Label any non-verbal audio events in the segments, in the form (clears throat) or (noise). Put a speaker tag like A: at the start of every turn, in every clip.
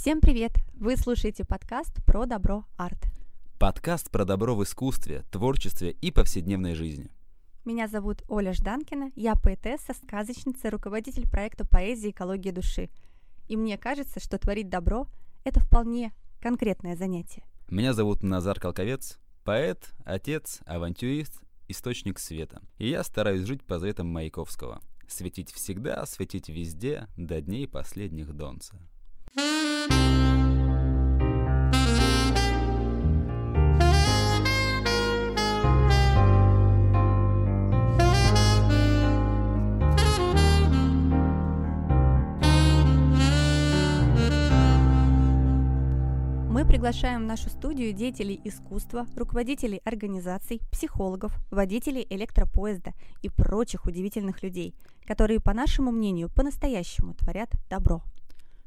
A: Всем привет! Вы слушаете подкаст про добро арт.
B: Подкаст про добро в искусстве, творчестве и повседневной жизни.
A: Меня зовут Оля Жданкина, я поэтесса, сказочница, руководитель проекта «Поэзия. Экология души». И мне кажется, что творить добро – это вполне конкретное занятие.
B: Меня зовут Назар Колковец, поэт, отец, авантюрист, источник света. И я стараюсь жить по заветам Маяковского. Светить всегда, светить везде, до дней последних донца.
A: Приглашаем в нашу студию деятелей искусства, руководителей организаций, психологов, водителей электропоезда и прочих удивительных людей, которые, по нашему мнению, по-настоящему творят добро.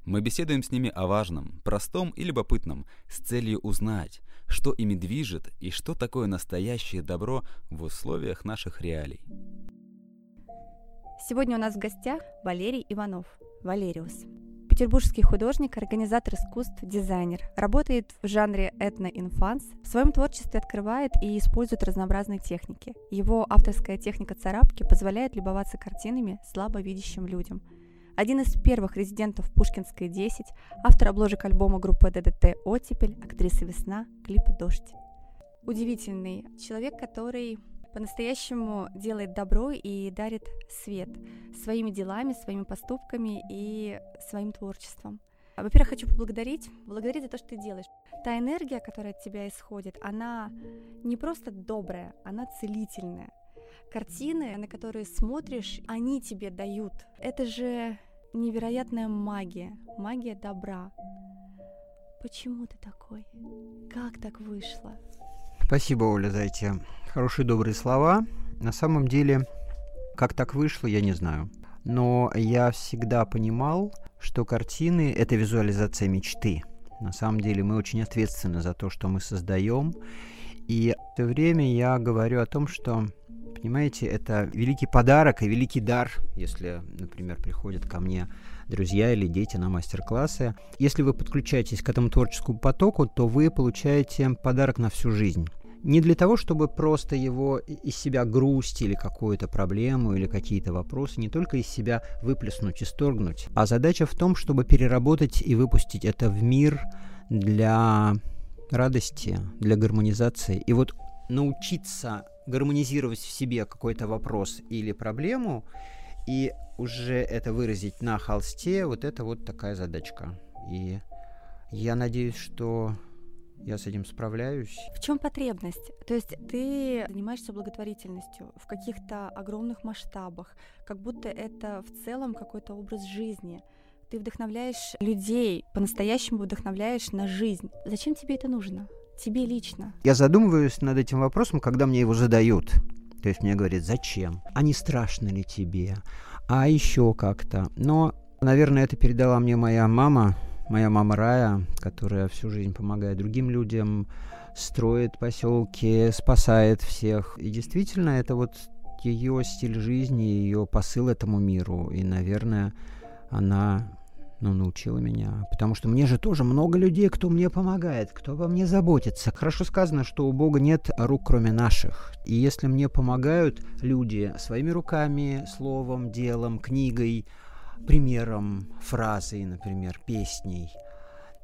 B: Мы беседуем с ними о важном, простом и любопытном, с целью узнать, что ими движет и что такое настоящее добро в условиях наших реалий.
A: Сегодня у нас в гостях Валерий Иванов, Валериус. Петербургский художник, организатор искусств, дизайнер. Работает в жанре этно-инфанс. В своем творчестве открывает и использует разнообразные техники. Его авторская техника царапки позволяет любоваться картинами слабовидящим людям. Один из первых резидентов Пушкинской 10, автор обложек альбома группы ДДТ «Оттепель», актриса «Весна», клипа «Дождь». Удивительный человек, который по-настоящему делает добро и дарит свет своими делами, своими поступками и своим творчеством. Во-первых, хочу поблагодарить, благодарить за то, что ты делаешь. Та энергия, которая от тебя исходит, она не просто добрая, она целительная. Картины, на которые смотришь, они тебе дают. Это же невероятная магия, магия добра. Почему ты такой? Как так вышло?
C: Спасибо, Оля, за эти хорошие добрые слова. На самом деле, как так вышло, я не знаю. Но я всегда понимал, что картины — это визуализация мечты. На самом деле мы очень ответственны за то, что мы создаем. И в это время я говорю о том, что, понимаете, это великий подарок и великий дар, если, например, приходят ко мне друзья или дети на мастер-классы. Если вы подключаетесь к этому творческому потоку, то вы получаете подарок на всю жизнь не для того, чтобы просто его из себя грусть или какую-то проблему или какие-то вопросы не только из себя выплеснуть, исторгнуть, а задача в том, чтобы переработать и выпустить это в мир для радости, для гармонизации. И вот научиться гармонизировать в себе какой-то вопрос или проблему и уже это выразить на холсте, вот это вот такая задачка. И я надеюсь, что я с этим справляюсь.
A: В чем потребность? То есть ты занимаешься благотворительностью в каких-то огромных масштабах, как будто это в целом какой-то образ жизни. Ты вдохновляешь людей, по-настоящему вдохновляешь на жизнь. Зачем тебе это нужно? Тебе лично.
C: Я задумываюсь над этим вопросом, когда мне его задают. То есть мне говорят, зачем? А не страшно ли тебе? А еще как-то. Но, наверное, это передала мне моя мама, моя мама Рая, которая всю жизнь помогает другим людям, строит поселки, спасает всех. И действительно, это вот ее стиль жизни, ее посыл этому миру. И, наверное, она ну, научила меня. Потому что мне же тоже много людей, кто мне помогает, кто во мне заботится. Хорошо сказано, что у Бога нет рук, кроме наших. И если мне помогают люди своими руками, словом, делом, книгой, примером, фразой, например, песней.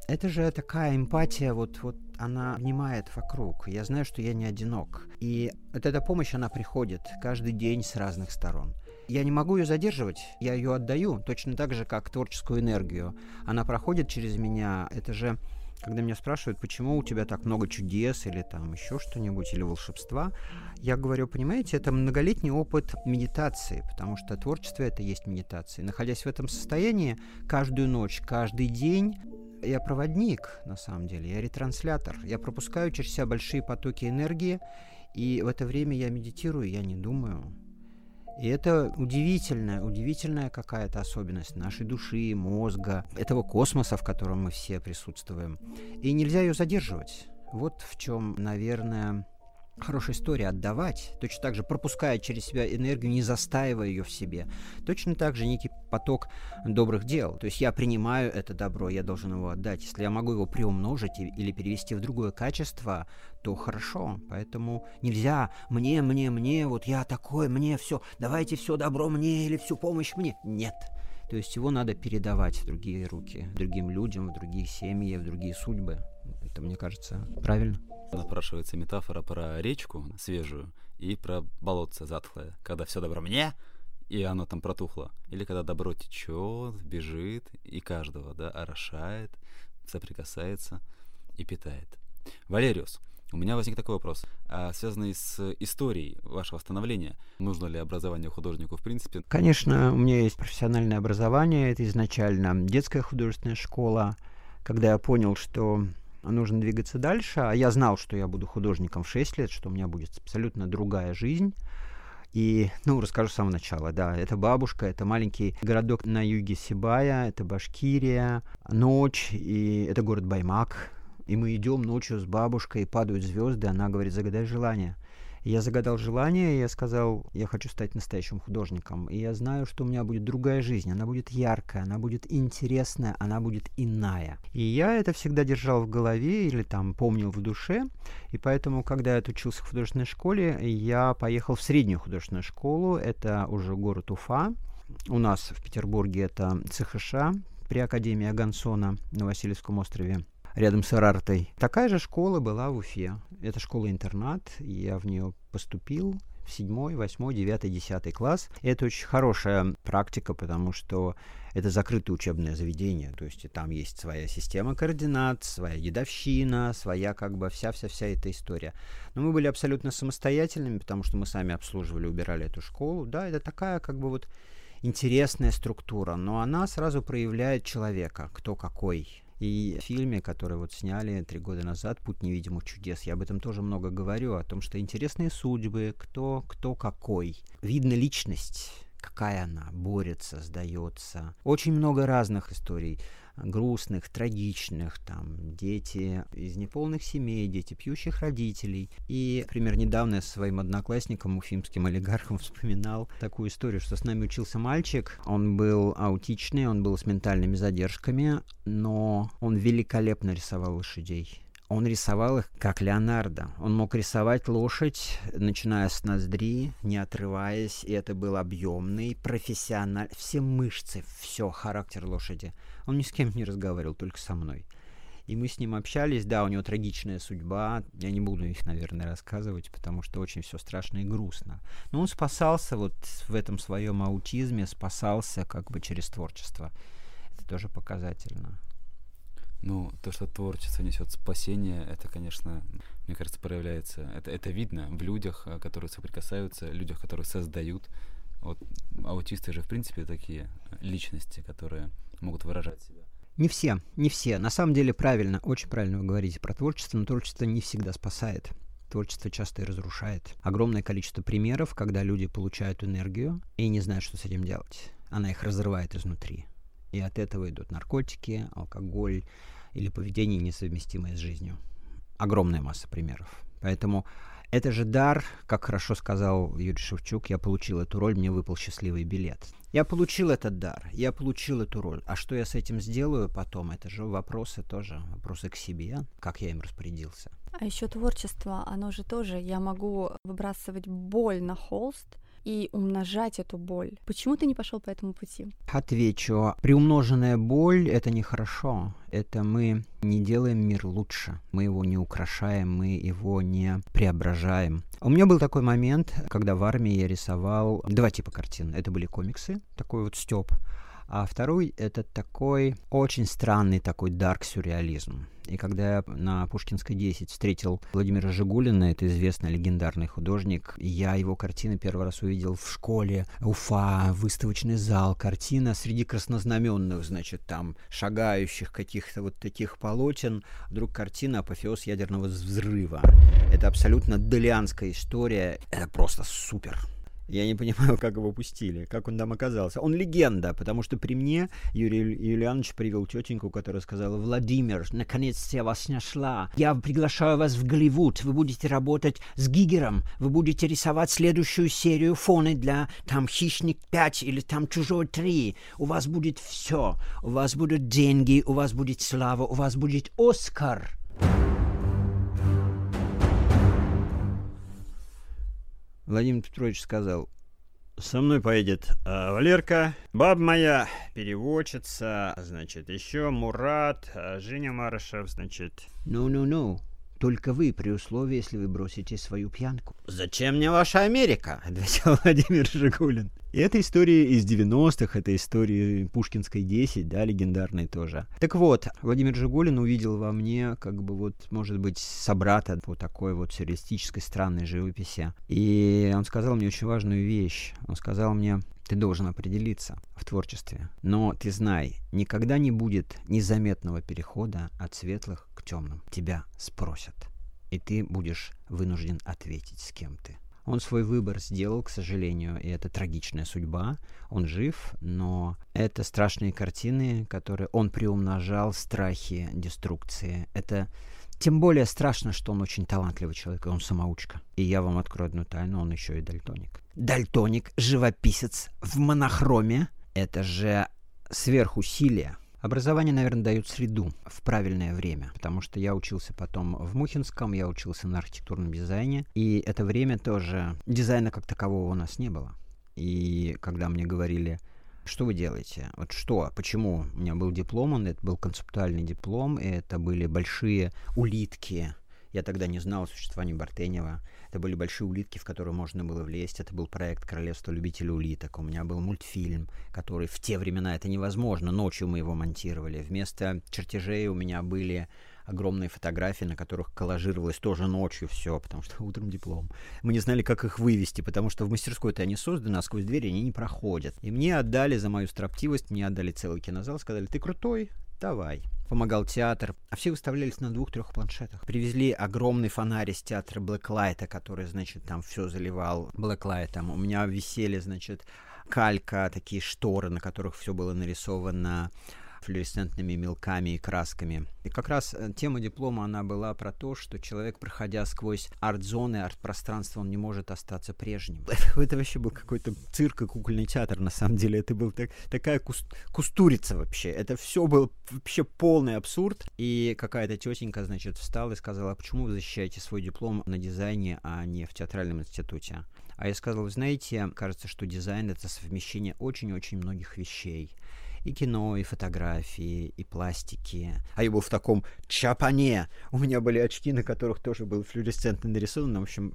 C: Это же такая эмпатия, вот, вот она внимает вокруг. Я знаю, что я не одинок. И вот эта помощь, она приходит каждый день с разных сторон. Я не могу ее задерживать, я ее отдаю, точно так же, как творческую энергию. Она проходит через меня. Это же когда меня спрашивают, почему у тебя так много чудес или там еще что-нибудь, или волшебства, я говорю, понимаете, это многолетний опыт медитации, потому что творчество это есть медитация. Находясь в этом состоянии, каждую ночь, каждый день я проводник, на самом деле, я ретранслятор. Я пропускаю через себя большие потоки энергии, и в это время я медитирую, я не думаю. И это удивительная, удивительная какая-то особенность нашей души, мозга, этого космоса, в котором мы все присутствуем. И нельзя ее задерживать. Вот в чем, наверное, хорошая история отдавать, точно так же пропуская через себя энергию, не застаивая ее в себе. Точно так же некий поток добрых дел. То есть я принимаю это добро, я должен его отдать. Если я могу его приумножить или перевести в другое качество, то хорошо. Поэтому нельзя мне, мне, мне, вот я такой, мне все, давайте все добро мне или всю помощь мне. Нет. То есть его надо передавать в другие руки, другим людям, в другие семьи, в другие судьбы. Это, мне кажется, правильно.
B: Напрашивается метафора про речку свежую и про болотце затхлое, когда все добро мне, и оно там протухло. Или когда добро течет, бежит и каждого, да, орошает, соприкасается и питает. Валериус, у меня возник такой вопрос, а связанный с историей вашего становления. Нужно ли образование художнику в принципе?
C: Конечно, у меня есть профессиональное образование, это изначально детская художественная школа. Когда я понял, что нужно двигаться дальше, а я знал, что я буду художником в 6 лет, что у меня будет абсолютно другая жизнь, и, ну, расскажу с самого начала, да. Это бабушка, это маленький городок на юге Сибая, это Башкирия, ночь, и это город Баймак. И мы идем ночью с бабушкой, и падают звезды, она говорит, загадай желание. Я загадал желание, я сказал, я хочу стать настоящим художником. И я знаю, что у меня будет другая жизнь, она будет яркая, она будет интересная, она будет иная. И я это всегда держал в голове или там помнил в душе. И поэтому, когда я отучился в художественной школе, я поехал в среднюю художественную школу. Это уже город Уфа. У нас в Петербурге это ЦХШ при Академии Агансона на Васильевском острове рядом с Арартой. Такая же школа была в Уфе. Это школа-интернат, я в нее поступил в седьмой, восьмой, девятый, десятый класс. И это очень хорошая практика, потому что это закрытое учебное заведение, то есть там есть своя система координат, своя дедовщина, своя как бы вся-вся-вся эта история. Но мы были абсолютно самостоятельными, потому что мы сами обслуживали, убирали эту школу. Да, это такая как бы вот интересная структура, но она сразу проявляет человека, кто какой, и в фильме, который вот сняли три года назад, «Путь невидимых чудес», я об этом тоже много говорю, о том, что интересные судьбы, кто, кто какой. Видно личность, какая она, борется, сдается. Очень много разных историй грустных, трагичных, там, дети из неполных семей, дети пьющих родителей. И, например, недавно я со своим одноклассником, уфимским олигархом, (laughs) вспоминал такую историю, что с нами учился мальчик, он был аутичный, он был с ментальными задержками, но он великолепно рисовал лошадей он рисовал их как Леонардо. Он мог рисовать лошадь, начиная с ноздри, не отрываясь, и это был объемный, профессиональный, все мышцы, все, характер лошади. Он ни с кем не разговаривал, только со мной. И мы с ним общались, да, у него трагичная судьба, я не буду их, наверное, рассказывать, потому что очень все страшно и грустно. Но он спасался вот в этом своем аутизме, спасался как бы через творчество. Это тоже показательно.
B: Ну, то, что творчество несет спасение, это, конечно, мне кажется, проявляется. Это, это видно в людях, э, которые соприкасаются, людях, которые создают. Вот аутисты же, в принципе, такие личности, которые могут выражать себя.
C: Не все, не все. На самом деле правильно, очень правильно вы говорите про творчество, но творчество не всегда спасает. Творчество часто и разрушает. Огромное количество примеров, когда люди получают энергию и не знают, что с этим делать. Она их разрывает изнутри. И от этого идут наркотики, алкоголь или поведение, несовместимое с жизнью. Огромная масса примеров. Поэтому это же дар, как хорошо сказал Юрий Шевчук, я получил эту роль, мне выпал счастливый билет. Я получил этот дар, я получил эту роль. А что я с этим сделаю потом, это же вопросы тоже, вопросы к себе, как я им распорядился.
A: А еще творчество, оно же тоже, я могу выбрасывать боль на холст, и умножать эту боль. Почему ты не пошел по этому пути?
C: Отвечу. Приумноженная боль — это нехорошо. Это мы не делаем мир лучше. Мы его не украшаем, мы его не преображаем. У меня был такой момент, когда в армии я рисовал два типа картин. Это были комиксы, такой вот стёб. А второй — это такой очень странный такой дарк-сюрреализм. И когда я на Пушкинской 10 встретил Владимира Жигулина, это известный легендарный художник, я его картины первый раз увидел в школе, Уфа, выставочный зал, картина среди краснознаменных, значит, там, шагающих каких-то вот таких полотен, вдруг картина «Апофеоз ядерного взрыва». Это абсолютно делианская история, это просто супер. Я не понимаю, (laughs) как его пустили, как он там оказался. Он легенда, потому что при мне Юрий Юлианович привел тетеньку, которая сказала, Владимир, наконец-то я вас нашла. Я приглашаю вас в Голливуд. Вы будете работать с Гигером. Вы будете рисовать следующую серию фоны для там «Хищник 5» или там «Чужой 3». У вас будет все. У вас будут деньги, у вас будет слава, у вас будет Оскар. Владимир Петрович сказал, со мной поедет э, Валерка, баб моя, переводчица, значит, еще Мурат, э, Женя Марышев, значит. Ну-ну-ну, только вы, при условии, если вы бросите свою пьянку. «Зачем мне ваша Америка?» — ответил (laughs) Владимир Жигулин. И эта история из 90-х, это история Пушкинской 10, да, легендарной тоже. Так вот, Владимир Жигулин увидел во мне, как бы вот, может быть, собрата по такой вот сюрреалистической странной живописи. И он сказал мне очень важную вещь. Он сказал мне, ты должен определиться в творчестве. Но ты знай, никогда не будет незаметного перехода от светлых к темным. Тебя спросят. И ты будешь вынужден ответить, с кем ты. Он свой выбор сделал, к сожалению, и это трагичная судьба. Он жив, но это страшные картины, которые он приумножал, страхи, деструкции. Это тем более страшно, что он очень талантливый человек, и он самоучка. И я вам открою одну тайну, он еще и дальтоник. Дальтоник, живописец в монохроме, это же сверхусилие. Образование, наверное, дает среду в правильное время, потому что я учился потом в Мухинском, я учился на архитектурном дизайне, и это время тоже, дизайна как такового у нас не было. И когда мне говорили, что вы делаете? Вот что? Почему? У меня был диплом, он это был концептуальный диплом, и это были большие улитки. Я тогда не знал о существовании Бартенева. Это были большие улитки, в которые можно было влезть. Это был проект «Королевство любителей улиток». У меня был мультфильм, который в те времена это невозможно. Ночью мы его монтировали. Вместо чертежей у меня были огромные фотографии, на которых коллажировалось тоже ночью все, потому что (laughs) утром диплом. Мы не знали, как их вывести, потому что в мастерской-то они созданы, а сквозь двери они не проходят. И мне отдали за мою строптивость, мне отдали целый кинозал, сказали, ты крутой, давай. Помогал театр, а все выставлялись на двух-трех планшетах. Привезли огромный фонарь из театра Блэклайта, который, значит, там все заливал Блэклайтом. У меня висели, значит, калька, такие шторы, на которых все было нарисовано флуоресцентными мелками и красками. И как раз э, тема диплома, она была про то, что человек, проходя сквозь арт-зоны, арт-пространство, он не может остаться прежним. (laughs) Это вообще был какой-то цирк и кукольный театр, на самом деле. Это был так, такая куст, кустурица вообще. Это все был вообще полный абсурд. И какая-то тетенька, значит, встала и сказала, а почему вы защищаете свой диплом на дизайне, а не в театральном институте? А я сказал, знаете, кажется, что дизайн — это совмещение очень-очень многих вещей и кино, и фотографии, и пластики. А я был в таком чапане. У меня были очки, на которых тоже был флюоресцентно нарисован. В общем,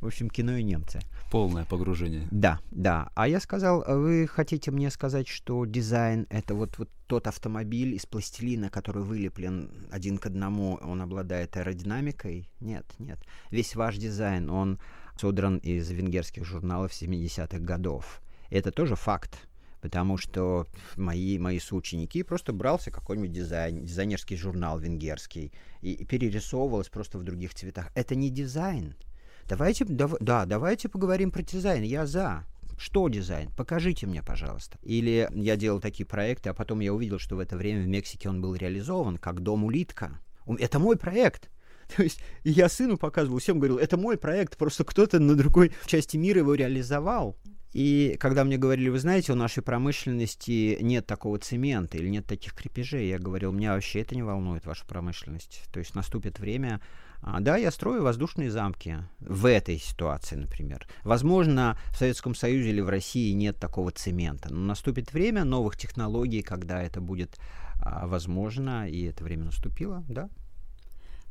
C: в общем, кино и немцы.
B: Полное погружение.
C: Да, да. А я сказал, вы хотите мне сказать, что дизайн — это вот, вот тот автомобиль из пластилина, который вылеплен один к одному, он обладает аэродинамикой? Нет, нет. Весь ваш дизайн, он содран из венгерских журналов 70-х годов. Это тоже факт потому что мои, мои соученики просто брался какой-нибудь дизайн, дизайнерский журнал венгерский и, и перерисовывалось просто в других цветах. Это не дизайн. Давайте, дав, да, давайте поговорим про дизайн. Я за. Что дизайн? Покажите мне, пожалуйста. Или я делал такие проекты, а потом я увидел, что в это время в Мексике он был реализован как дом улитка. Это мой проект. (laughs) То есть я сыну показывал, всем говорил, это мой проект, просто кто-то на другой части мира его реализовал. И когда мне говорили, вы знаете, у нашей промышленности нет такого цемента или нет таких крепежей, я говорил, меня вообще это не волнует, ваша промышленность. То есть наступит время, а, да, я строю воздушные замки в этой ситуации, например. Возможно, в Советском Союзе или в России нет такого цемента, но наступит время новых технологий, когда это будет а, возможно, и это время наступило, да,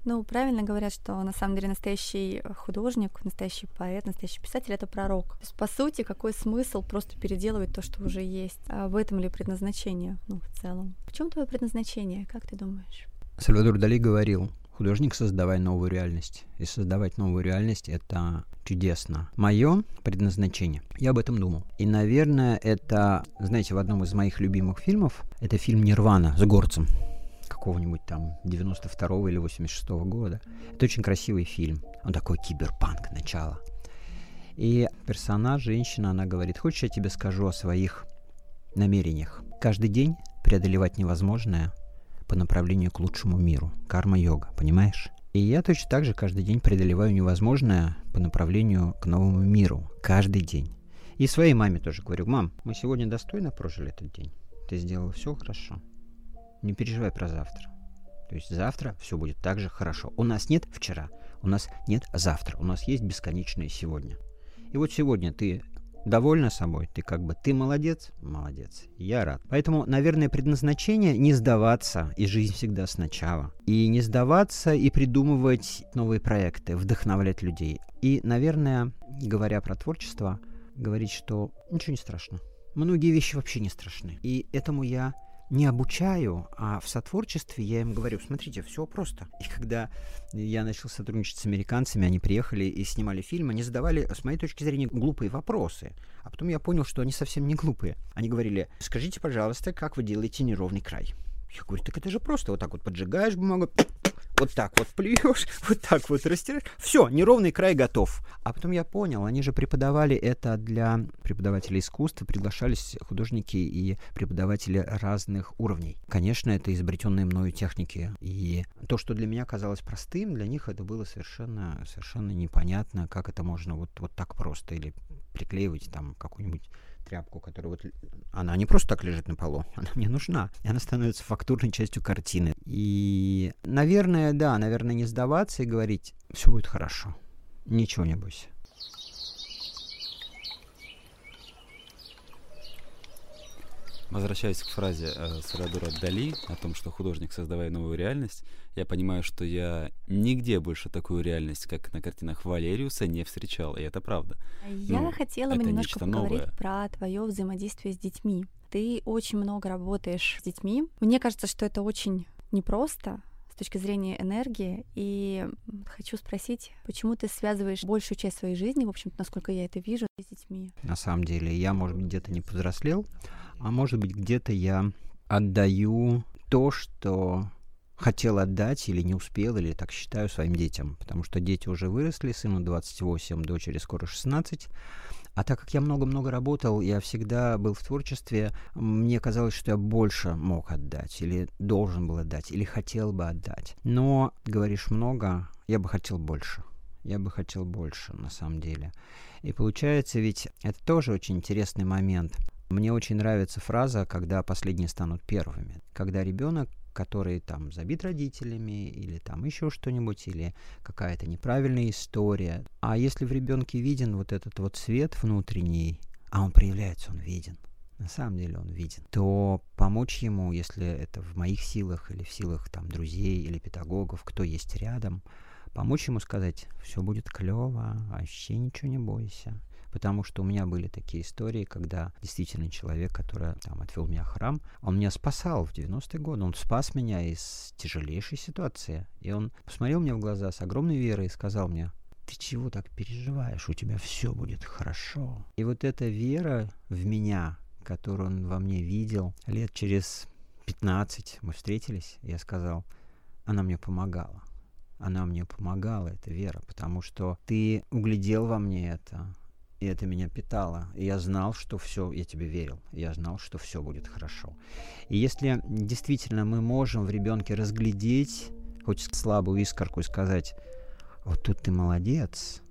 A: ну, правильно говорят, что на самом деле настоящий художник, настоящий поэт, настоящий писатель — это пророк. То есть, по сути, какой смысл просто переделывать то, что уже есть? А в этом ли предназначение, ну, в целом? В чем твое предназначение, как ты думаешь?
C: Сальвадор Дали говорил, художник, создавай новую реальность. И создавать новую реальность — это чудесно. Мое предназначение. Я об этом думал. И, наверное, это, знаете, в одном из моих любимых фильмов, это фильм «Нирвана» с горцем какого-нибудь там 92 или 86 -го года. Это очень красивый фильм. Он такой киберпанк начало. И персонаж, женщина, она говорит, хочешь, я тебе скажу о своих намерениях. Каждый день преодолевать невозможное по направлению к лучшему миру. Карма-йога, понимаешь? И я точно так же каждый день преодолеваю невозможное по направлению к новому миру. Каждый день. И своей маме тоже говорю, мам, мы сегодня достойно прожили этот день. Ты сделала все хорошо. Не переживай про завтра. То есть завтра все будет так же хорошо. У нас нет вчера, у нас нет завтра, у нас есть бесконечное сегодня. И вот сегодня ты довольна собой, ты как бы, ты молодец, молодец, я рад. Поэтому, наверное, предназначение не сдаваться, и жизнь всегда сначала. И не сдаваться, и придумывать новые проекты, вдохновлять людей. И, наверное, говоря про творчество, говорить, что ничего не страшно. Многие вещи вообще не страшны. И этому я не обучаю, а в сотворчестве я им говорю, смотрите, все просто. И когда я начал сотрудничать с американцами, они приехали и снимали фильм, они задавали, с моей точки зрения, глупые вопросы. А потом я понял, что они совсем не глупые. Они говорили, скажите, пожалуйста, как вы делаете неровный край? Я говорю, так это же просто, вот так вот поджигаешь бумагу, вот так вот плюешь, (laughs) вот так вот растираешь. Все, неровный край готов. А потом я понял, они же преподавали это для преподавателей искусства, приглашались художники и преподаватели разных уровней. Конечно, это изобретенные мною техники. И то, что для меня казалось простым, для них это было совершенно, совершенно непонятно, как это можно вот, вот так просто или приклеивать там какую-нибудь тряпку, которая вот... Она не просто так лежит на полу, (laughs) она мне нужна. И она становится фактурной частью картины. И, наверное, да, наверное, не сдаваться и говорить, все будет хорошо. Ничего не бойся.
B: Возвращаясь к фразе э, Саладора Дали о том, что художник, создавая новую реальность, я понимаю, что я нигде больше такую реальность, как на картинах Валериуса, не встречал, и это правда.
A: Я ну, хотела бы немножко поговорить новое. про твое взаимодействие с детьми. Ты очень много работаешь с детьми. Мне кажется, что это очень непросто, с точки зрения энергии. И хочу спросить, почему ты связываешь большую часть своей жизни, в общем-то, насколько я это вижу, с детьми?
C: На самом деле, я, может быть, где-то не повзрослел, а может быть, где-то я отдаю то, что хотел отдать или не успел, или так считаю своим детям. Потому что дети уже выросли, сыну 28, дочери скоро 16. А так как я много-много работал, я всегда был в творчестве, мне казалось, что я больше мог отдать, или должен был отдать, или хотел бы отдать. Но, говоришь много, я бы хотел больше. Я бы хотел больше, на самом деле. И получается, ведь это тоже очень интересный момент. Мне очень нравится фраза, когда последние станут первыми. Когда ребенок который там забит родителями или там еще что-нибудь, или какая-то неправильная история. А если в ребенке виден вот этот вот свет внутренний, а он проявляется, он виден, на самом деле он виден, то помочь ему, если это в моих силах или в силах там друзей или педагогов, кто есть рядом, помочь ему сказать, все будет клево, вообще ничего не бойся потому что у меня были такие истории, когда действительно человек, который там отвел меня в храм, он меня спасал в 90-е годы, он спас меня из тяжелейшей ситуации. И он посмотрел мне в глаза с огромной верой и сказал мне, ты чего так переживаешь, у тебя все будет хорошо. И вот эта вера в меня, которую он во мне видел, лет через 15 мы встретились, я сказал, она мне помогала. Она мне помогала, эта вера, потому что ты углядел во мне это, и это меня питало. И я знал, что все, я тебе верил, я знал, что все будет хорошо. И если действительно мы можем в ребенке разглядеть хоть слабую искорку и сказать, вот тут ты молодец,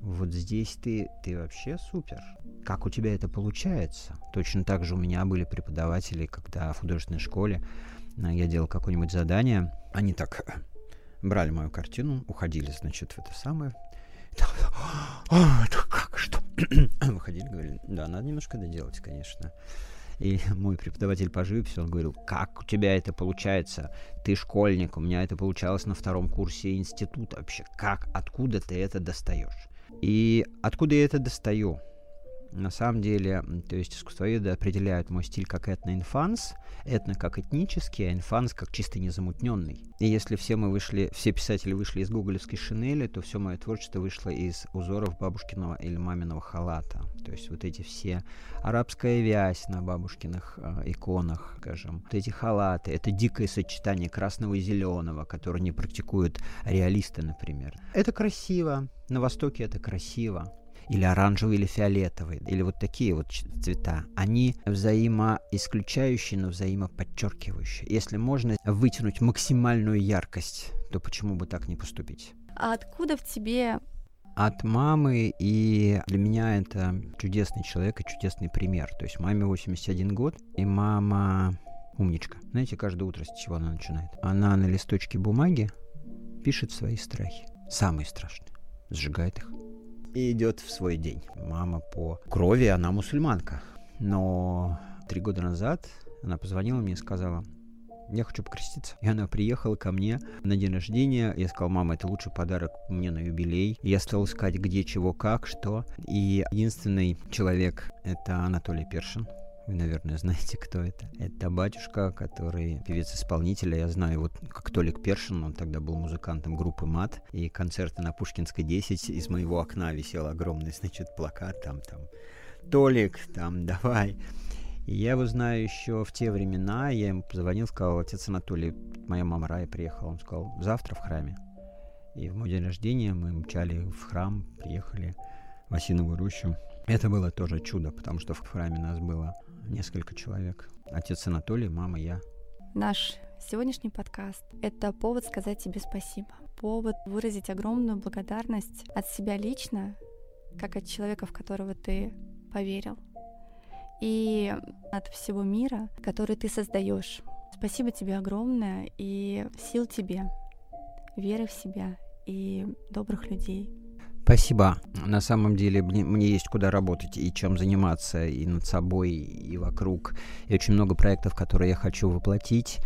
C: вот здесь ты, ты вообще супер. Как у тебя это получается? Точно так же у меня были преподаватели, когда в художественной школе э, я делал какое-нибудь задание, они так брали мою картину, уходили, значит, в это самое, а, как, что? (clears throat) Выходили, говорили, да, надо немножко доделать, конечно. И мой преподаватель по живописи, он говорил, как у тебя это получается? Ты школьник, у меня это получалось на втором курсе института вообще. Как, откуда ты это достаешь? И откуда я это достаю? На самом деле, то есть искусствоведы определяют мой стиль как этно-инфанс, этно как этнический, а инфанс как чисто незамутненный. И если все мы вышли, все писатели вышли из гоголевской шинели, то все мое творчество вышло из узоров бабушкиного или маминого халата. То есть вот эти все арабская вязь на бабушкиных э, иконах, скажем, вот эти халаты, это дикое сочетание красного и зеленого, которое не практикуют реалисты, например. Это красиво, на Востоке это красиво. Или оранжевый, или фиолетовый, или вот такие вот цвета, они взаимоисключающие, но взаимоподчеркивающие. Если можно вытянуть максимальную яркость, то почему бы так не поступить?
A: А откуда в тебе
C: от мамы, и для меня это чудесный человек и чудесный пример. То есть маме 81 год, и мама умничка. Знаете, каждое утро с чего она начинает? Она на листочке бумаги пишет свои страхи. Самые страшные. Сжигает их. И идет в свой день. Мама по крови, она мусульманка. Но три года назад она позвонила мне и сказала, я хочу покреститься. И она приехала ко мне на день рождения. Я сказал, мама, это лучший подарок мне на юбилей. Я стал искать, где, чего, как, что. И единственный человек — это Анатолий Першин. Вы, наверное, знаете, кто это. Это батюшка, который певец-исполнитель. Я знаю вот как Толик Першин, он тогда был музыкантом группы МАТ. И концерты на Пушкинской 10 из моего окна висел огромный, значит, плакат там, там. Толик, там, давай. И я его знаю еще в те времена. Я ему позвонил, сказал, отец Анатолий, моя мама Рая приехала. Он сказал, завтра в храме. И в мой день рождения мы мчали в храм, приехали в Осиновую рощу. Это было тоже чудо, потому что в храме нас было несколько человек. Отец Анатолий, мама, я.
A: Наш сегодняшний подкаст — это повод сказать тебе спасибо. Повод выразить огромную благодарность от себя лично, как от человека, в которого ты поверил и от всего мира, который ты создаешь. Спасибо тебе огромное и сил тебе, веры в себя и добрых людей.
C: Спасибо. На самом деле мне, мне есть куда работать и чем заниматься и над собой, и вокруг. И очень много проектов, которые я хочу воплотить.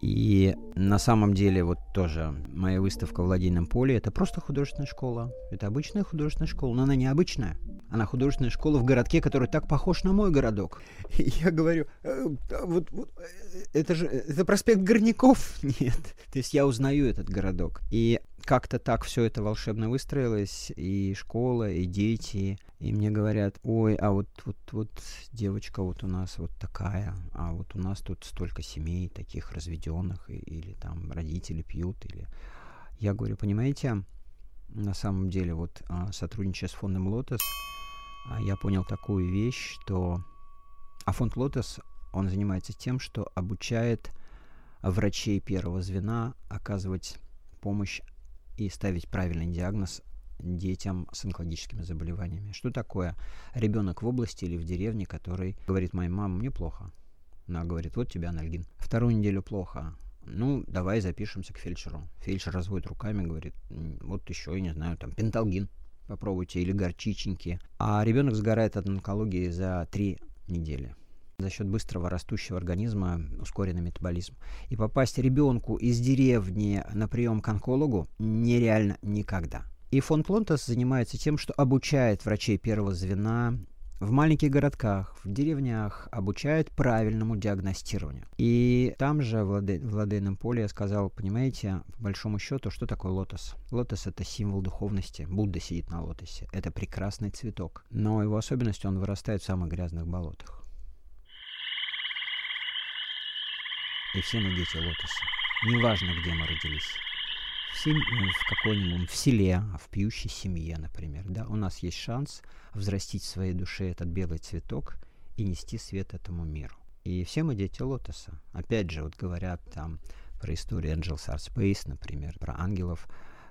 C: И на самом деле вот тоже моя выставка в Ладейном поле это просто художественная школа. Это обычная художественная школа, но она необычная. Она художественная школа в городке, который так похож на мой городок. И (laughs) я говорю, «Э, вот, вот э, это же это проспект Горняков. (laughs) Нет. То есть я узнаю этот городок. И как-то так все это волшебно выстроилось, и школа, и дети, и мне говорят, ой, а вот, вот, вот девочка вот у нас вот такая, а вот у нас тут столько семей таких разведенных, или там родители пьют, или... Я говорю, понимаете, на самом деле вот а, сотрудничая с фондом Лотос, а, я понял такую вещь, что... А фонд Лотос, он занимается тем, что обучает врачей первого звена оказывать помощь и ставить правильный диагноз детям с онкологическими заболеваниями. Что такое ребенок в области или в деревне, который говорит моей маме, мне плохо. Она говорит, вот тебе анальгин. Вторую неделю плохо. Ну, давай запишемся к фельдшеру. Фельдшер разводит руками, говорит, вот еще, я не знаю, там, пенталгин попробуйте или горчиченьки. А ребенок сгорает от онкологии за три недели за счет быстрого растущего организма ускоренный метаболизм. И попасть ребенку из деревни на прием к онкологу нереально никогда. И фонд Лонтас занимается тем, что обучает врачей первого звена в маленьких городках, в деревнях обучают правильному диагностированию. И там же, в, Ладе, Ладейном поле, я сказал, понимаете, по большому счету, что такое лотос? Лотос — это символ духовности. Будда сидит на лотосе. Это прекрасный цветок. Но его особенность, он вырастает в самых грязных болотах. И все мы дети лотоса. Неважно, где мы родились в, сем... в какой-нибудь в селе, в пьющей семье, например, да, у нас есть шанс взрастить в своей душе этот белый цветок и нести свет этому миру. И все мы дети лотоса. Опять же, вот говорят там про историю Angels Art Space, например, про ангелов.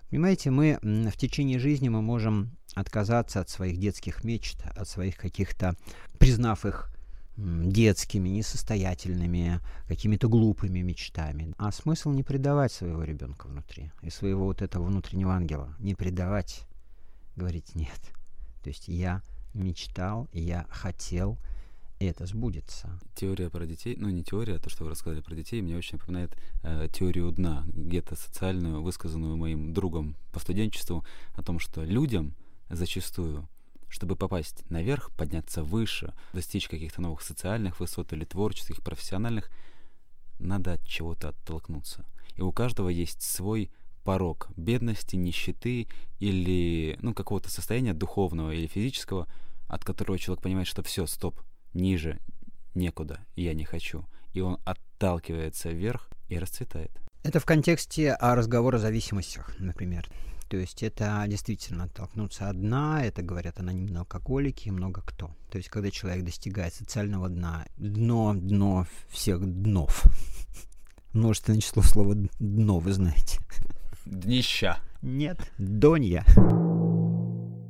C: Понимаете, мы в течение жизни мы можем отказаться от своих детских мечт, от своих каких-то, признав их детскими, несостоятельными, какими-то глупыми мечтами. А смысл не предавать своего ребенка внутри и своего вот этого внутреннего ангела. Не предавать, говорить нет. То есть я мечтал, я хотел, и это сбудется.
B: Теория про детей, ну не теория, а то, что вы рассказали про детей, мне очень напоминает э, теорию дна, где-то социальную, высказанную моим другом по студенчеству, о том, что людям зачастую чтобы попасть наверх, подняться выше, достичь каких-то новых социальных высот или творческих, профессиональных, надо от чего-то оттолкнуться. И у каждого есть свой порог бедности, нищеты или ну, какого-то состояния духовного или физического, от которого человек понимает, что все, стоп, ниже некуда, я не хочу. И он отталкивается вверх и расцветает.
C: Это в контексте а, разговора о зависимостях, например. То есть это действительно толкнуться одна, это говорят анонимные алкоголики и много кто. То есть когда человек достигает социального дна, дно, дно всех днов. (laughs) Множественное число слова дно, вы знаете. (laughs)
B: Днища.
C: Нет, донья.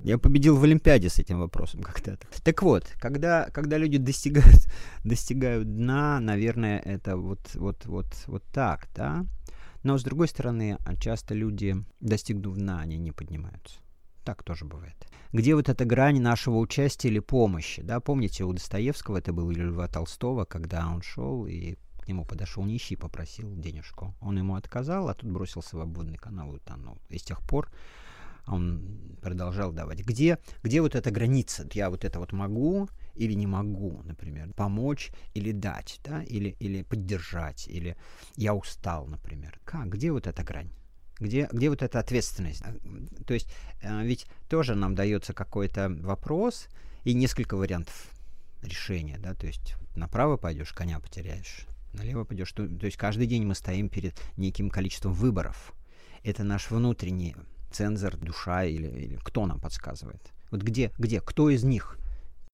C: Я победил в Олимпиаде с этим вопросом когда-то. Так вот, когда, когда люди достигают, (laughs) достигают дна, наверное, это вот, вот, вот, вот так, да? Но с другой стороны, а часто люди, достигнув дна, они не поднимаются. Так тоже бывает. Где вот эта грань нашего участия или помощи? Да, помните, у Достоевского это было или Льва Толстого, когда он шел и к нему подошел нищий попросил денежку. Он ему отказал, а тут бросился в водный канал и утонул. И с тех пор он продолжал давать. Где, где вот эта граница? Я вот это вот могу или не могу, например, помочь или дать, да, или, или поддержать, или я устал, например. Как? Где вот эта грань? Где, где вот эта ответственность? А, то есть э, ведь тоже нам дается какой-то вопрос и несколько вариантов решения, да, то есть направо пойдешь, коня потеряешь, налево пойдешь. То, то есть каждый день мы стоим перед неким количеством выборов. Это наш внутренний цензор, душа или, или кто нам подсказывает? Вот где, где, кто из них?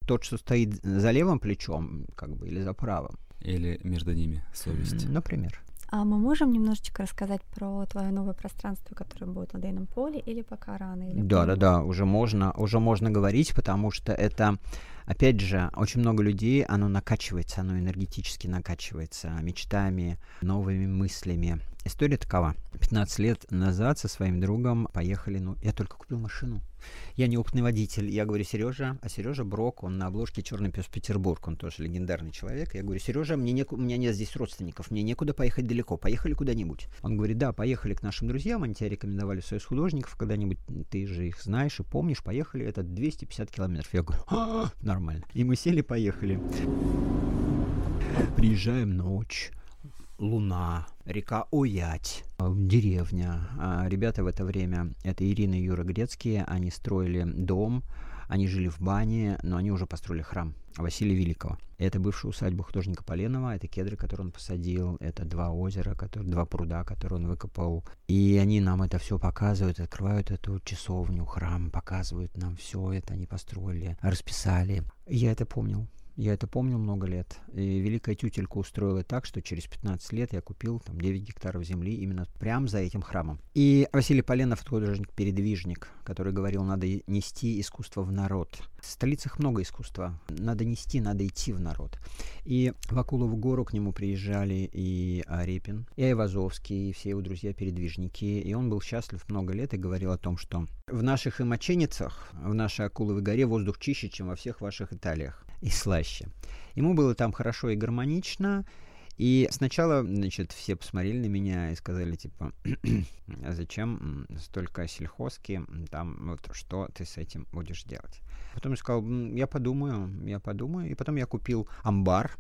C: Тот, что стоит за левым плечом, как бы, или за правым?
B: Или между ними совесть?
C: Например.
A: А мы можем немножечко рассказать про твое новое пространство, которое будет на Дейном поле, или пока рано? Или
C: да, да, да, уже можно, уже можно говорить, потому что это, опять же, очень много людей, оно накачивается, оно энергетически накачивается мечтами, новыми мыслями. История такова. 15 лет назад со своим другом поехали, ну, я только купил машину. Я не опытный водитель. Я говорю, Сережа, а Сережа Брок, он на обложке Черный пес Петербург, он тоже легендарный человек. Я говорю, Сережа, мне неку... у меня нет здесь родственников, мне некуда поехать далеко, поехали куда-нибудь. Он говорит, да, поехали к нашим друзьям, они тебя рекомендовали Союз художников когда-нибудь, ты же их знаешь и помнишь, поехали, это 250 километров. Я говорю, а, нормально. И мы сели, поехали. Приезжаем ночь Луна, река Уять, деревня. А ребята в это время, это Ирина и Юра Грецкие, они строили дом, они жили в бане, но они уже построили храм Василия Великого. Это бывшая усадьба художника Поленова, это кедры, которые он посадил, это два озера, которые, два пруда, которые он выкопал. И они нам это все показывают, открывают эту часовню, храм, показывают нам все это, они построили, расписали. Я это помнил. Я это помню много лет. И Великая Тютелька устроила так, что через 15 лет я купил там 9 гектаров земли именно прямо за этим храмом. И Василий Поленов, художник-передвижник, который говорил, надо нести искусство в народ. В столицах много искусства. Надо нести, надо идти в народ. И в Акулову гору к нему приезжали и Арепин, и Айвазовский, и все его друзья-передвижники. И он был счастлив много лет и говорил о том, что в наших имоченицах, в нашей Акуловой горе воздух чище, чем во всех ваших Италиях и слаще. Ему было там хорошо и гармонично, и сначала, значит, все посмотрели на меня и сказали, типа, а зачем столько сельхозки, там, вот, что ты с этим будешь делать? Потом я сказал, я подумаю, я подумаю. И потом я купил амбар,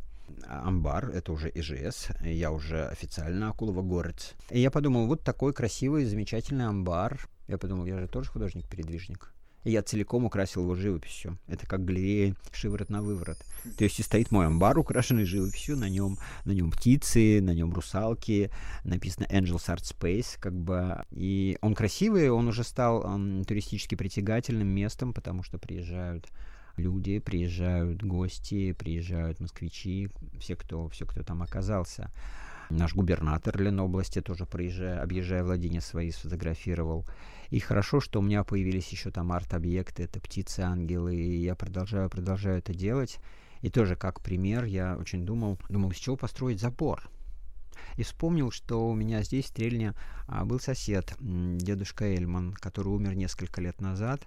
C: амбар, это уже ИЖС, я уже официально Акулова город. И я подумал, вот такой красивый, замечательный амбар. Я подумал, я же тоже художник-передвижник. И я целиком украсил его живописью. Это как галерея шиворот на выворот. То есть и стоит мой амбар, украшенный живописью, на нем, на нем птицы, на нем русалки, написано Angels Art Space, как бы. И он красивый, он уже стал эм, туристически притягательным местом, потому что приезжают люди, приезжают гости, приезжают москвичи, все, кто, все, кто там оказался. Наш губернатор Ленобласти тоже приезжая, объезжая владения свои, сфотографировал. И хорошо, что у меня появились еще там арт-объекты, это птицы-ангелы, и я продолжаю, продолжаю это делать. И тоже как пример я очень думал, думал, с чего построить забор. И вспомнил, что у меня здесь в Стрельне а, был сосед, дедушка Эльман, который умер несколько лет назад.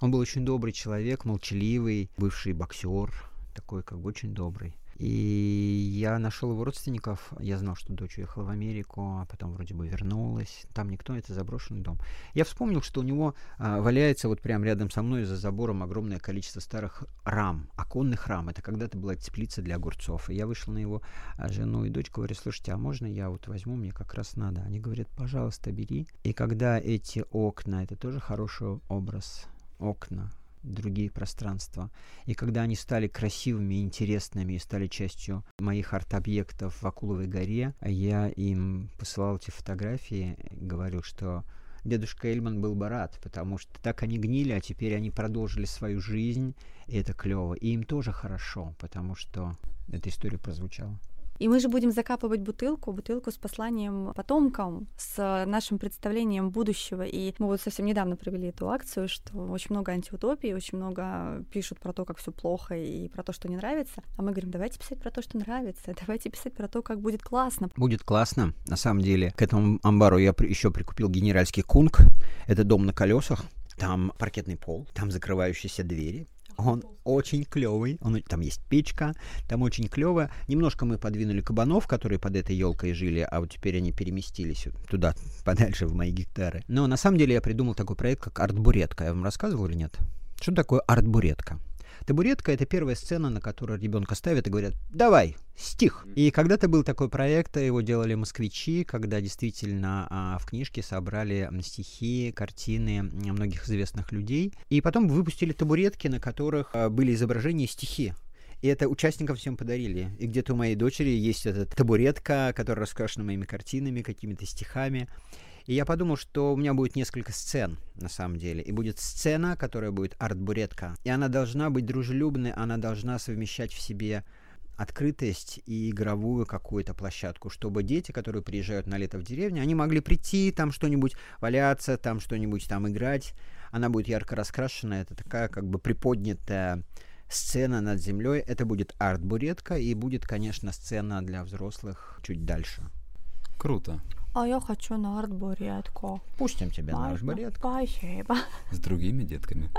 C: Он был очень добрый человек, молчаливый, бывший боксер, такой как бы очень добрый. И я нашел его родственников. Я знал, что дочь уехала в Америку, а потом вроде бы вернулась. Там никто, это заброшенный дом. Я вспомнил, что у него а, валяется вот прямо рядом со мной за забором огромное количество старых рам, оконных рам. Это когда-то была теплица для огурцов. И я вышел на его а, жену и дочь, говорю, слушайте, а можно я вот возьму, мне как раз надо. Они говорят, пожалуйста, бери. И когда эти окна, это тоже хороший образ, окна, другие пространства. И когда они стали красивыми, интересными и стали частью моих арт-объектов в Акуловой горе, я им посылал эти фотографии, говорил, что дедушка Эльман был бы рад, потому что так они гнили, а теперь они продолжили свою жизнь, и это клево. И им тоже хорошо, потому что эта история прозвучала.
A: И мы же будем закапывать бутылку, бутылку с посланием потомкам, с нашим представлением будущего. И мы вот совсем недавно провели эту акцию, что очень много антиутопий, очень много пишут про то, как все плохо и про то, что не нравится. А мы говорим, давайте писать про то, что нравится, (laughs) давайте писать про то, как будет классно.
C: Будет классно. На самом деле, к этому амбару я еще прикупил генеральский кунг. Это дом на колесах. Там паркетный пол, там закрывающиеся двери, он очень клевый. Он, там есть печка, там очень клево. Немножко мы подвинули кабанов, которые под этой елкой жили, а вот теперь они переместились туда, подальше в мои гектары. Но на самом деле я придумал такой проект, как арт-буретка. Я вам рассказывал или нет? Что такое арт-буретка? Табуретка — это первая сцена, на которую ребенка ставят и говорят «давай, стих». И когда-то был такой проект, его делали москвичи, когда действительно а, в книжке собрали стихи, картины многих известных людей. И потом выпустили табуретки, на которых а, были изображения стихи. И это участникам всем подарили. И где-то у моей дочери есть эта табуретка, которая раскрашена моими картинами, какими-то стихами. И я подумал, что у меня будет несколько сцен, на самом деле. И будет сцена, которая будет арт-буретка. И она должна быть дружелюбной, она должна совмещать в себе открытость и игровую какую-то площадку, чтобы дети, которые приезжают на лето в деревню, они могли прийти, там что-нибудь валяться, там что-нибудь там играть. Она будет ярко раскрашена, это такая как бы приподнятая сцена над землей. Это будет арт-буретка и будет, конечно, сцена для взрослых чуть дальше.
B: Круто.
A: А я хочу на арт-буретку.
C: Пустим тебя на арт-буретку.
A: Спасибо. (laughs)
B: С другими детками.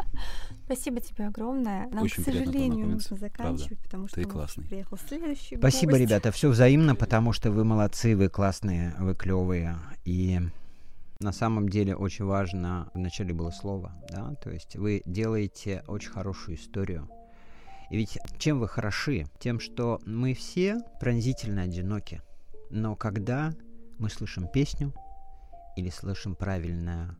A: Спасибо тебе огромное. Нам,
B: Очень
A: к сожалению, нужно заканчивать,
B: Правда.
A: потому что
B: Ты классный.
A: приехал следующий
C: Спасибо,
A: гость.
C: ребята, все взаимно, потому что вы молодцы, вы классные, вы клевые. И на самом деле очень важно, вначале было слово, да, то есть вы делаете очень хорошую историю. И ведь чем вы хороши? Тем, что мы все пронзительно одиноки. Но когда мы слышим песню или слышим правильное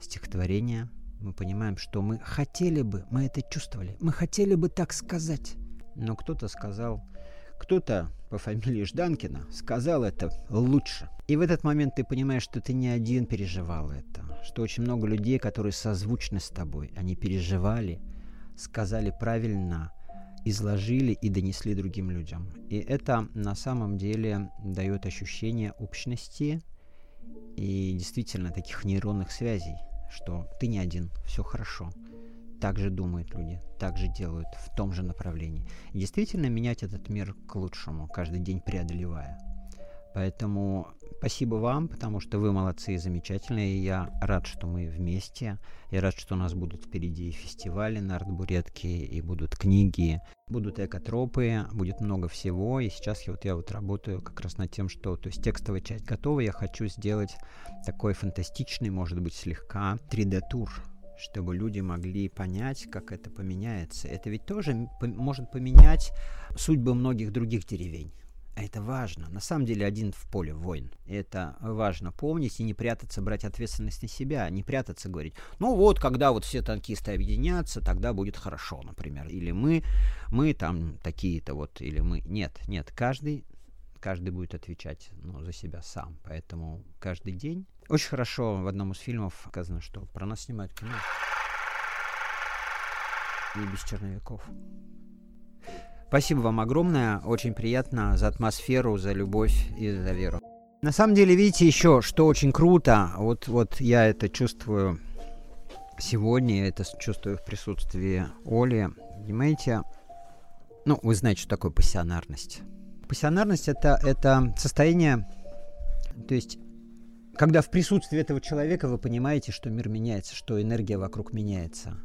C: стихотворение, мы понимаем, что мы хотели бы, мы это чувствовали, мы хотели бы так сказать. Но кто-то сказал, кто-то по фамилии Жданкина сказал это лучше. И в этот момент ты понимаешь, что ты не один переживал это, что очень много людей, которые созвучны с тобой, они переживали, сказали правильно, изложили и донесли другим людям. И это на самом деле дает ощущение общности и действительно таких нейронных связей, что ты не один, все хорошо. Так же думают люди, так же делают в том же направлении. И действительно менять этот мир к лучшему, каждый день преодолевая. Поэтому спасибо вам, потому что вы молодцы и замечательные. И я рад, что мы вместе. Я рад, что у нас будут впереди и фестивали на Артбуретке, и будут книги, будут экотропы, будет много всего. И сейчас я вот, я вот работаю как раз над тем, что... То есть текстовая часть готова, я хочу сделать такой фантастичный, может быть, слегка 3D-тур чтобы люди могли понять, как это поменяется. Это ведь тоже может поменять судьбы многих других деревень. А это важно. На самом деле один в поле воин. Это важно помнить и не прятаться, брать ответственность на себя, не прятаться, говорить, ну вот, когда вот все танкисты объединятся, тогда будет хорошо, например. Или мы, мы там такие-то вот, или мы... Нет, нет, каждый, каждый будет отвечать ну, за себя сам. Поэтому каждый день... Очень хорошо в одном из фильмов сказано, что про нас снимают кино. И без черновиков. Спасибо вам огромное. Очень приятно за атмосферу, за любовь и за веру. На самом деле, видите, еще, что очень круто, вот, вот я это чувствую сегодня, я это чувствую в присутствии Оли. Понимаете, ну, вы знаете, что такое пассионарность. Пассионарность это, это состояние, то есть, когда в присутствии этого человека вы понимаете, что мир меняется, что энергия вокруг меняется.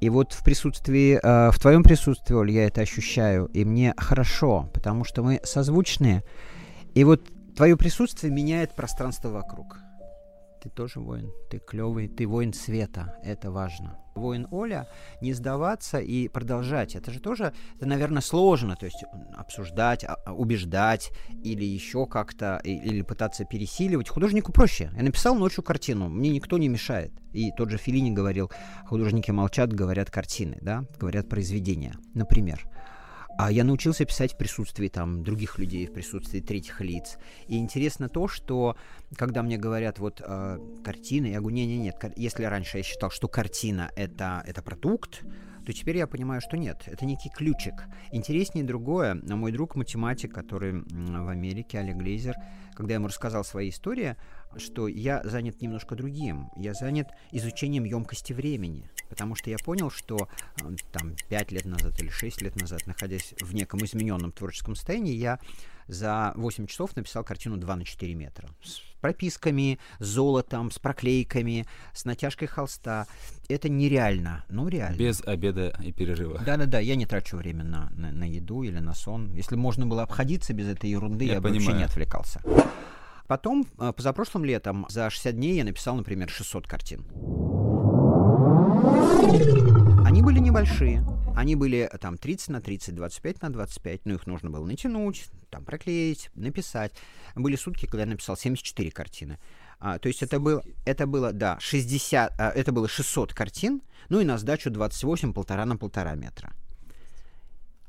C: И вот в присутствии, э, в твоем присутствии, Оль, я это ощущаю, и мне хорошо, потому что мы созвучные, и вот твое присутствие меняет пространство вокруг. Ты тоже воин, ты клевый, ты воин света, это важно. Воин Оля, не сдаваться и продолжать. Это же тоже, это, наверное, сложно, то есть обсуждать, а- а, убеждать или еще как-то, или пытаться пересиливать. Художнику проще. Я написал ночью картину, мне никто не мешает. И тот же Филини говорил, художники молчат, говорят картины, да, говорят произведения, например. А я научился писать в присутствии там других людей, в присутствии третьих лиц. И интересно то, что когда мне говорят вот э, картина, я говорю, не-не-нет, если раньше я считал, что картина это, это продукт, то теперь я понимаю, что нет, это некий ключик. Интереснее другое. Мой друг математик, который в Америке, Олег Глейзер, когда я ему рассказал свои истории, что я занят немножко другим. Я занят изучением емкости времени. Потому что я понял, что э, там 5 лет назад или 6 лет назад, находясь в неком измененном творческом состоянии, я за 8 часов написал картину 2 на 4 метра. С прописками, с золотом, с проклейками, с натяжкой холста. Это нереально, ну реально.
B: Без обеда и перерыва.
C: Да-да-да, я не трачу время на, на, на еду или на сон. Если можно было обходиться без этой ерунды, я, я бы вообще не отвлекался. Потом, э, позапрошлым летом, за 60 дней я написал, например, 600 картин. Они были небольшие. Они были э, там 30 на 30, 25 на 25, но их нужно было натянуть, там проклеить, написать. Были сутки, когда я написал 74 картины. А, то есть это было, это было, да, 60, а, это было 600 картин, ну и на сдачу 28, полтора на полтора метра.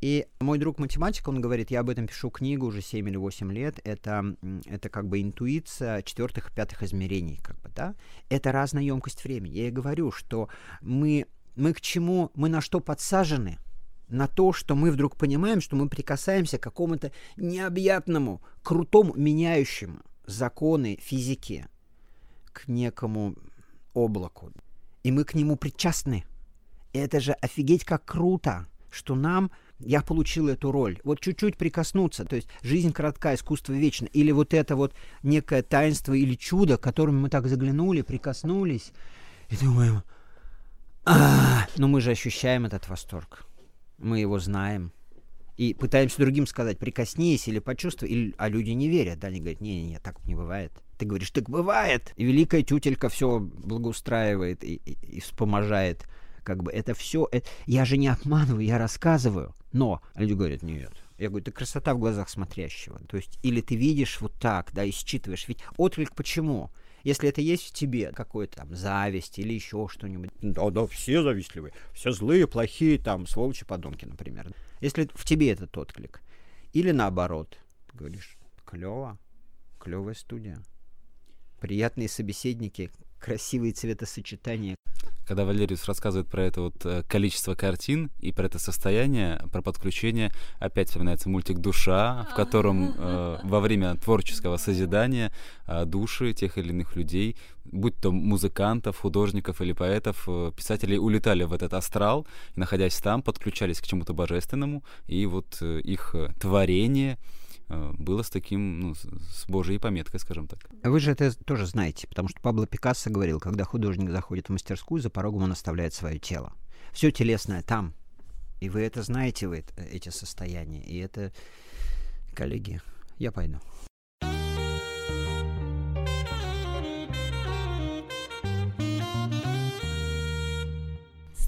C: И мой друг математик, он говорит, я об этом пишу книгу уже 7 или 8 лет, это, это как бы интуиция четвертых и пятых измерений, как бы, да, это разная емкость времени. Я и говорю, что мы, мы к чему, мы на что подсажены, на то, что мы вдруг понимаем, что мы прикасаемся к какому-то необъятному, крутому, меняющему законы физики, к некому облаку. И мы к нему причастны. Это же офигеть как круто, что нам я получил эту роль. Вот чуть-чуть прикоснуться, то есть жизнь коротка, искусство вечно. Или вот это вот некое таинство или чудо, к которому мы так заглянули, прикоснулись, и думаем, а, но мы же ощущаем этот восторг. Мы его знаем. И пытаемся другим сказать, прикоснись или почувствуй, или, а люди не верят, да, они говорят, не-не-не, так не бывает. Ты говоришь, так бывает. И великая тютелька все благоустраивает и, и, и вспоможает как бы это все, это, я же не обманываю, я рассказываю. Но люди говорят, нет. Я говорю, это красота в глазах смотрящего. То есть, или ты видишь вот так, да, и считываешь. Ведь отклик почему? Если это есть в тебе, какой-то там зависть или еще что-нибудь. Да, да, все завистливые, все злые, плохие, там, сволочи, подонки, например. Если в тебе этот отклик. Или наоборот, ты говоришь, клево, клевая студия. Приятные собеседники, красивые цветосочетания.
B: Когда Валериус рассказывает про это вот э, количество картин и про это состояние, про подключение, опять вспоминается мультик «Душа», в котором э, во время творческого созидания э, души тех или иных людей, будь то музыкантов, художников или поэтов, э, писателей, улетали в этот астрал, и, находясь там, подключались к чему-то божественному, и вот э, их э, творение — было с таким, ну, с божьей пометкой, скажем так.
C: Вы же это тоже знаете, потому что Пабло Пикассо говорил, когда художник заходит в мастерскую, за порогом он оставляет свое тело. Все телесное там. И вы это знаете, вы эти состояния. И это, коллеги, я пойду.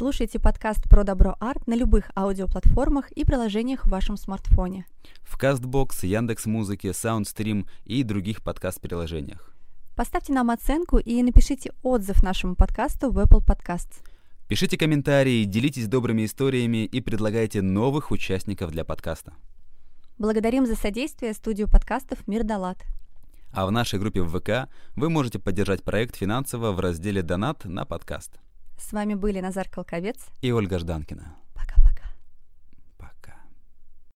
A: Слушайте подкаст про добро арт на любых аудиоплатформах и приложениях в вашем смартфоне.
B: В Castbox, Яндекс Музыке, Soundstream и других подкаст-приложениях.
A: Поставьте нам оценку и напишите отзыв нашему подкасту в Apple Podcasts.
B: Пишите комментарии, делитесь добрыми историями и предлагайте новых участников для подкаста.
A: Благодарим за содействие студию подкастов «Мир Далат».
B: А в нашей группе в ВК вы можете поддержать проект финансово в разделе «Донат» на подкаст.
A: С вами были Назар Колковец
B: и Ольга Жданкина.